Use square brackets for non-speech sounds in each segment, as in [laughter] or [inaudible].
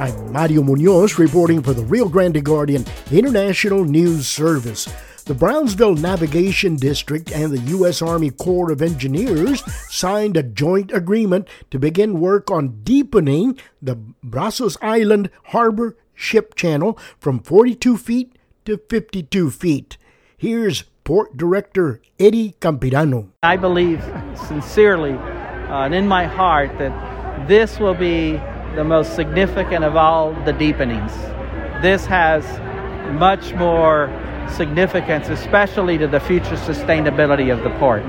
I'm Mario Munoz reporting for the Rio Grande Guardian International News Service. The Brownsville Navigation District and the U.S. Army Corps of Engineers signed a joint agreement to begin work on deepening the Brazos Island Harbor Ship Channel from 42 feet to 52 feet. Here's Port Director Eddie Campirano. I believe sincerely uh, and in my heart that this will be the most significant of all the deepenings. This has much more significance, especially to the future sustainability of the port.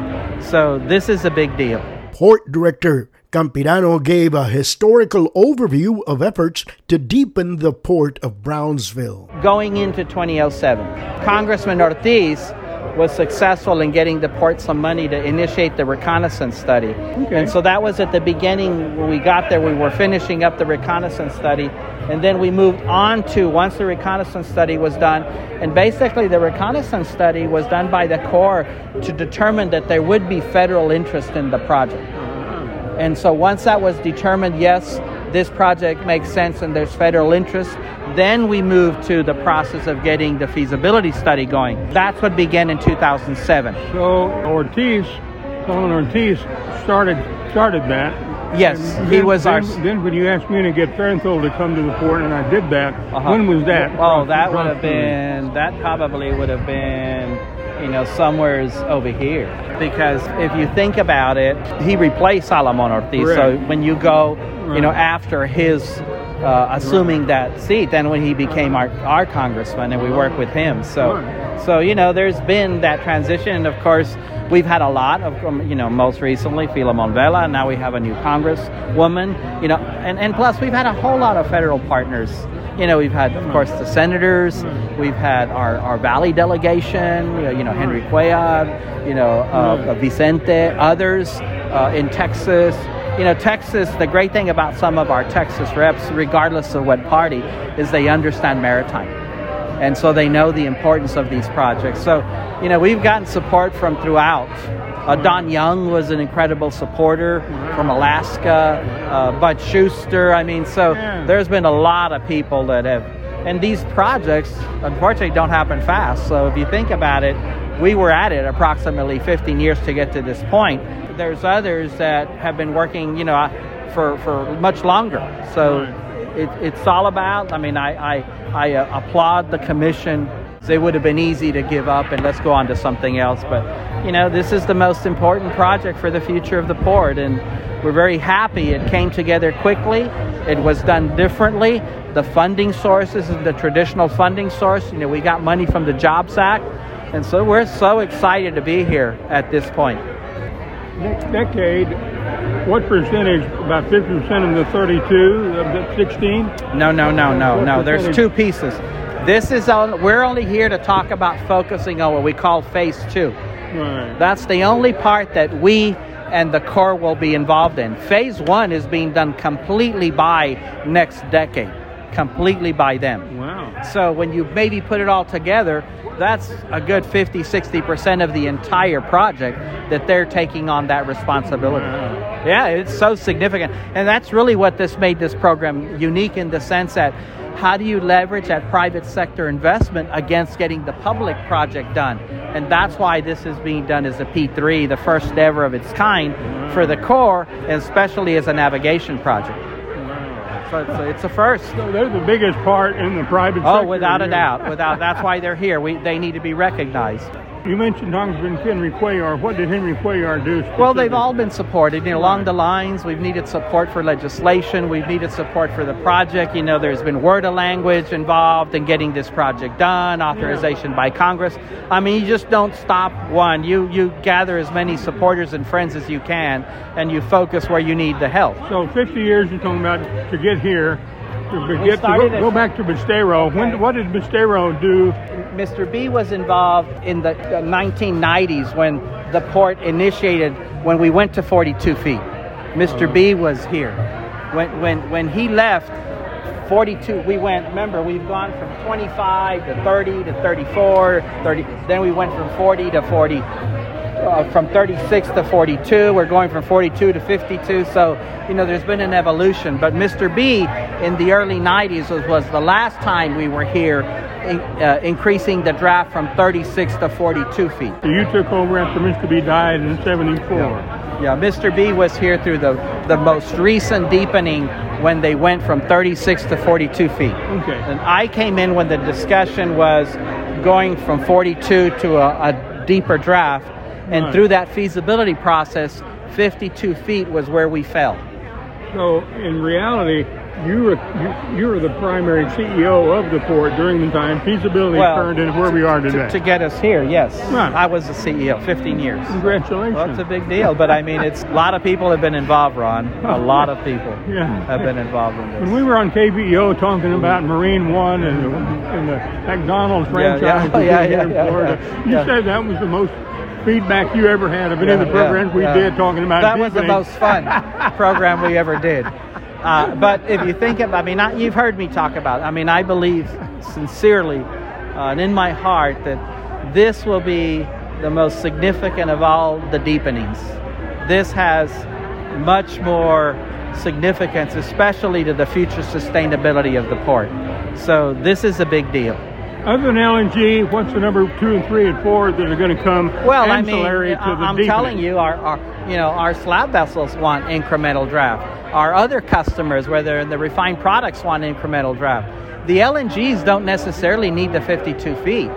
So, this is a big deal. Port Director Campirano gave a historical overview of efforts to deepen the port of Brownsville. Going into 2007, Congressman Ortiz was successful in getting the port some money to initiate the reconnaissance study. Okay. And so that was at the beginning when we got there, we were finishing up the reconnaissance study. And then we moved on to once the reconnaissance study was done. And basically, the reconnaissance study was done by the Corps to determine that there would be federal interest in the project. Uh-huh. And so once that was determined, yes, this project makes sense and there's federal interest, then we moved to the process of getting the feasibility study going. That's what began in 2007. So Ortiz, Solomon Ortiz, started started that. Yes, And he then- was our. Then, then when you asked me to get Farenthold to come to the port, and I did that. Uh-huh. When was that? Oh, that would have been, that probably would have been, you know, somewheres over here. Because if you think about it, he replaced Solomon Ortiz. So when you go, you know, after his uh, assuming that seat, then when he became our, our congressman and we work with him. So, Right. so you know, there's been that transition. And of course, we've had a lot of, um, you know, most recently Filemon Vela. Now we have a new congresswoman, you know, and, and plus we've had a whole lot of federal partners. You know, we've had, of course, the senators. We've had our, our Valley delegation. You know, you know Henry Cuellar. You know, uh, Vicente. Others uh, in Texas. You know, Texas. The great thing about some of our Texas reps, regardless of what party, is they understand maritime and so they know the importance of these projects. So, you know, we've gotten support from throughout. Uh, Don Young was an incredible supporter from Alaska. Uh, Bud Shuster. I mean, so there's been a lot of people that have, and these projects, unfortunately, don't happen fast. So if you think about it, we were at it approximately 15 years to get to this point. There's others that have been working, you know, for for much longer. So it, it's all about. I mean, I I, I uh, applaud the commission. They would have been easy to give up and let's go on to something else, but you know, this is the most important project for the future of the port, and we're very happy it came together quickly. It was done differently. The funding sources is the traditional funding source. You know, we got money from the Jobs Act, and so we're so excited to be here at this point. NextDecade, what percentage? About 50% of the 32, of the 16? No, no, no, no, What no. There's percentage? two pieces. This is on. We're only here to talk about focusing on what we call phase two. Right. That's the only part that we and the Corps will be involved in. Phase one is being done completely by NextDecade, completely by them. Wow. So when you maybe put it all together, that's a good 50, 60% of the entire project that they're taking on that responsibility. Wow. Yeah, it's so significant. And that's really what this made this program unique in the sense that how do you leverage that private sector investment against getting the public project done? And that's why this is being done as a P3, the first ever of its kind for the mm-hmm. Corps, and especially as a navigation project. So it's a, it's a first. So they're the biggest part in the private Oh, sector. without a doubt. Without that's why they're here. We they need to be recognized. You mentioned Congressman Henry Cuellar. What did Henry Cuellar do? Well, they've all been supported. You know, along the lines, we've needed support for legislation. We've needed support for the project. You know, there's been word of language involved in getting this project done, authorization by Congress. I mean, you just don't stop one. You you gather as many supporters and friends as you can, and you focus where you need the help. So 50 years you're talking about to get here. To get to go, go back to Bastero. When, what did Bastero do? Mr. B was involved in the uh, 1990s when the port initiated when we went to 42 feet. Mr. B was here. When when when he left 42 we went remember we've gone from 25 to 30 to 34 30 then we went from 40 to 40 uh, from 36 to 42. We're going from 42 to 52. So, you know, there's been an evolution. But Mr. B in the early 90s was, was the last time we were here, in, uh, increasing the draft from 36 to 42 feet. So you took over after Mr. B died in 74. Yeah. yeah, Mr. B was here through the, the most recent deepening when they went from 36 to 42 feet. Okay. And I came in when the discussion was going from 42 to a, a deeper draft. And Right. through that feasibility process, 52 feet was where we fell. So in reality, you were you, you were the primary CEO of the port during the time feasibility Well, turned into where we are today. To, to get us here, yes. Right. I was the CEO, 15 years. Congratulations. Well, it's a big deal, but I mean, it's a lot of people have been involved, Ron. A lot of people [laughs] Yeah. have been involved in this. When we were on KBEO talking about Marine One and the, and the McDonald's Yeah, franchise yeah, [laughs] yeah, yeah, in yeah, Florida, yeah, you yeah. said that was the most feedback you ever had of any of the Yeah, programs we yeah. did talking about that was the most fun [laughs] program we ever did. Uh, but if you think of, I mean, I, you've heard me talk about. it. I mean, I believe sincerely uh, and in my heart that this will be the most significant of all the deepenings. This has much more significance, especially to the future sustainability of the port. So this is a big deal. Other than LNG, what's the number two and three and four that are going to come Well, I mean, ancillary to the I- I'm deepening? telling you, our, our you know our slab vessels want incremental draft. Our other customers, whether in the refined products, want incremental draft. The LNGs don't necessarily need the 52 feet.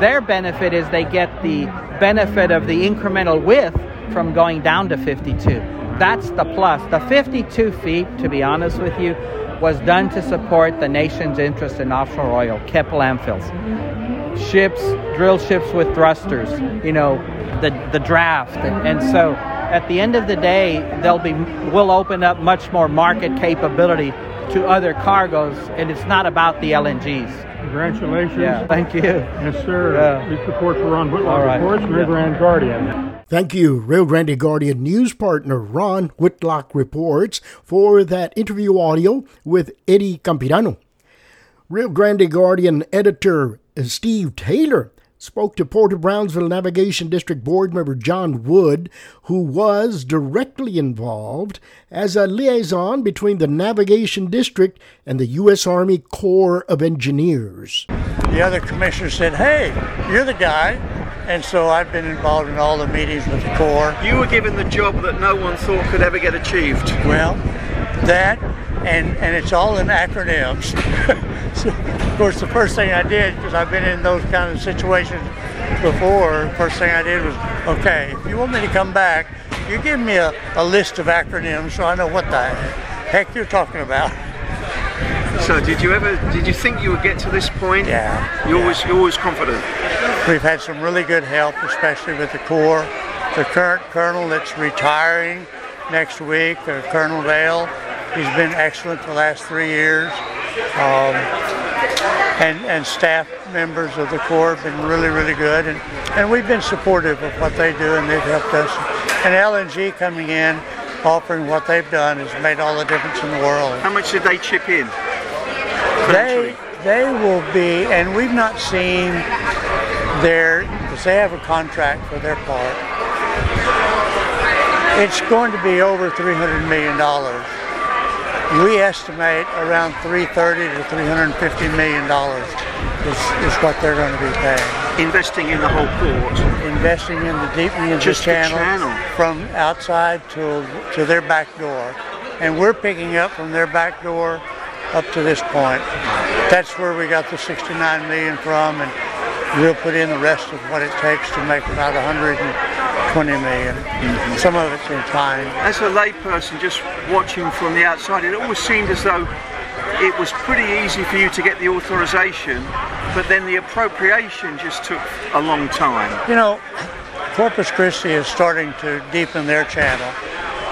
Their benefit is they get the benefit of the incremental width from going down to 52. That's the plus. The 52 feet, to be honest with you, was done to support the nation's interest in offshore oil, kept landfills ships, drill ships with thrusters, you know, the the draft, and, and so at the end of the day, they'll be will open up much more market capability to other cargoes, and it's not about the LNGs. Congratulations. Yeah, thank you. Yes, sir. Yeah. These reports were on Whitlock right. Reports, Rio Yeah. Grande Guardian. Thank you, Rio Grande Guardian news partner Ron Whitlock Reports, for that interview audio with Eddie Campirano. Rio Grande Guardian editor Steve Taylor spoke to Port of Brownsville Navigation District Board member John Wood, who was directly involved as a liaison between the Navigation District and the U.S. Army Corps of Engineers. the other commissioner said, "Hey, you're the guy," and so I've been involved in all the meetings with the Corps. You were given the job that no one thought could ever get achieved. Well, that and and it's all in acronyms. [laughs] so, of course, the first thing I did because I've been in those kind of situations before. First thing I did was, okay, if you want me to come back, you give me a, a list of acronyms so I know what the heck you're talking about. [laughs] So, did you ever? Did you think you would get to this point? Yeah, You yeah. always, you're always confident. We've had some really good help, especially with the Corps. The current colonel that's retiring next week, uh, Colonel Vail, he's been excellent the last three years. Um, and, and staff members of the Corps have been really, really good. And, and we've been supportive of what they do, and they've helped us. And LNG coming in, offering what they've done, has made all the difference in the world. How much did they chip in? They they will be, and we've not seen their because they have a contract for their part. It's going to be over three hundred million dollars. We estimate around three thirty to three hundred fifty million dollars is, is what they're going to be paying. Investing in the whole port. Investing in the deepening of Just the the channel, channel. from outside to to their back door, and we're picking up from their back door up to this point. That's where we got the 69 million from, and we'll put in the rest of what it takes to make about 120 million. Mm-hmm. Some of it's in time. As a layperson, just watching from the outside, it always seemed as though it was pretty easy for you to get the authorization, but then the appropriation just took a long time. You know, Corpus Christi is starting to deepen their channel.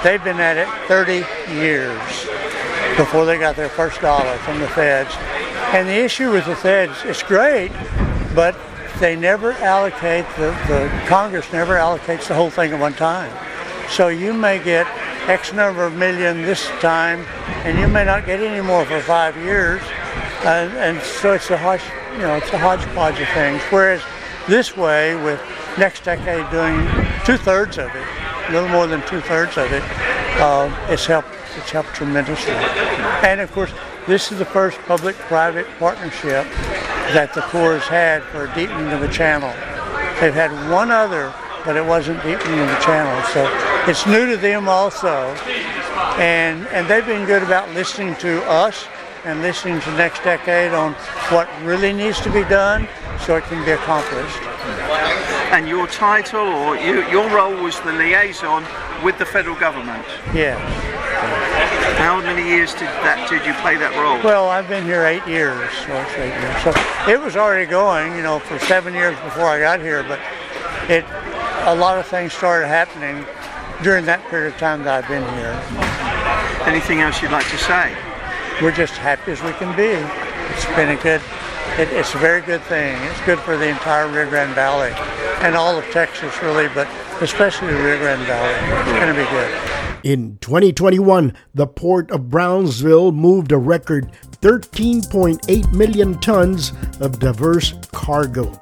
They've been at it 30 years before they got their first dollar from the feds. And the issue with the feds, it's great, but they never allocate, the, the Congress never allocates the whole thing at one time. So you may get X number of million this time, and you may not get any more for five years. And, and so it's a hodge, you know, it's a hodgepodge of things. Whereas this way, with NextDecade doing two thirds of it, a little more than two thirds of it, uh, it's helped. It's helped tremendously. And of course, this is the first public-private partnership that the Corps has had for deepening of the channel. They've had one other, but it wasn't deepening of the channel. So it's new to them also. And, and they've been good about listening to us and listening to NextDecade on what really needs to be done so it can be accomplished. And your title or you, your role was the liaison with the federal government. Yes. How many years did that did you play that role? Well, I've been here eight years, so eight years. So it was already going, you know, for seven years before I got here, but it a lot of things started happening during that period of time that I've been here. Anything else you'd like to say? We're just happy as we can be. It's been a good, it, it's a very good thing. It's good for the entire Rio Grande Valley and all of Texas, really, but especially the Rio Grande Valley. It's going to be good. In 2021, the Port of Brownsville moved a record 13.8 million tons of diverse cargo.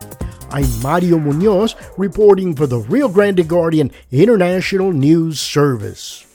I'm Mario Munoz reporting for the Rio Grande Guardian International News Service.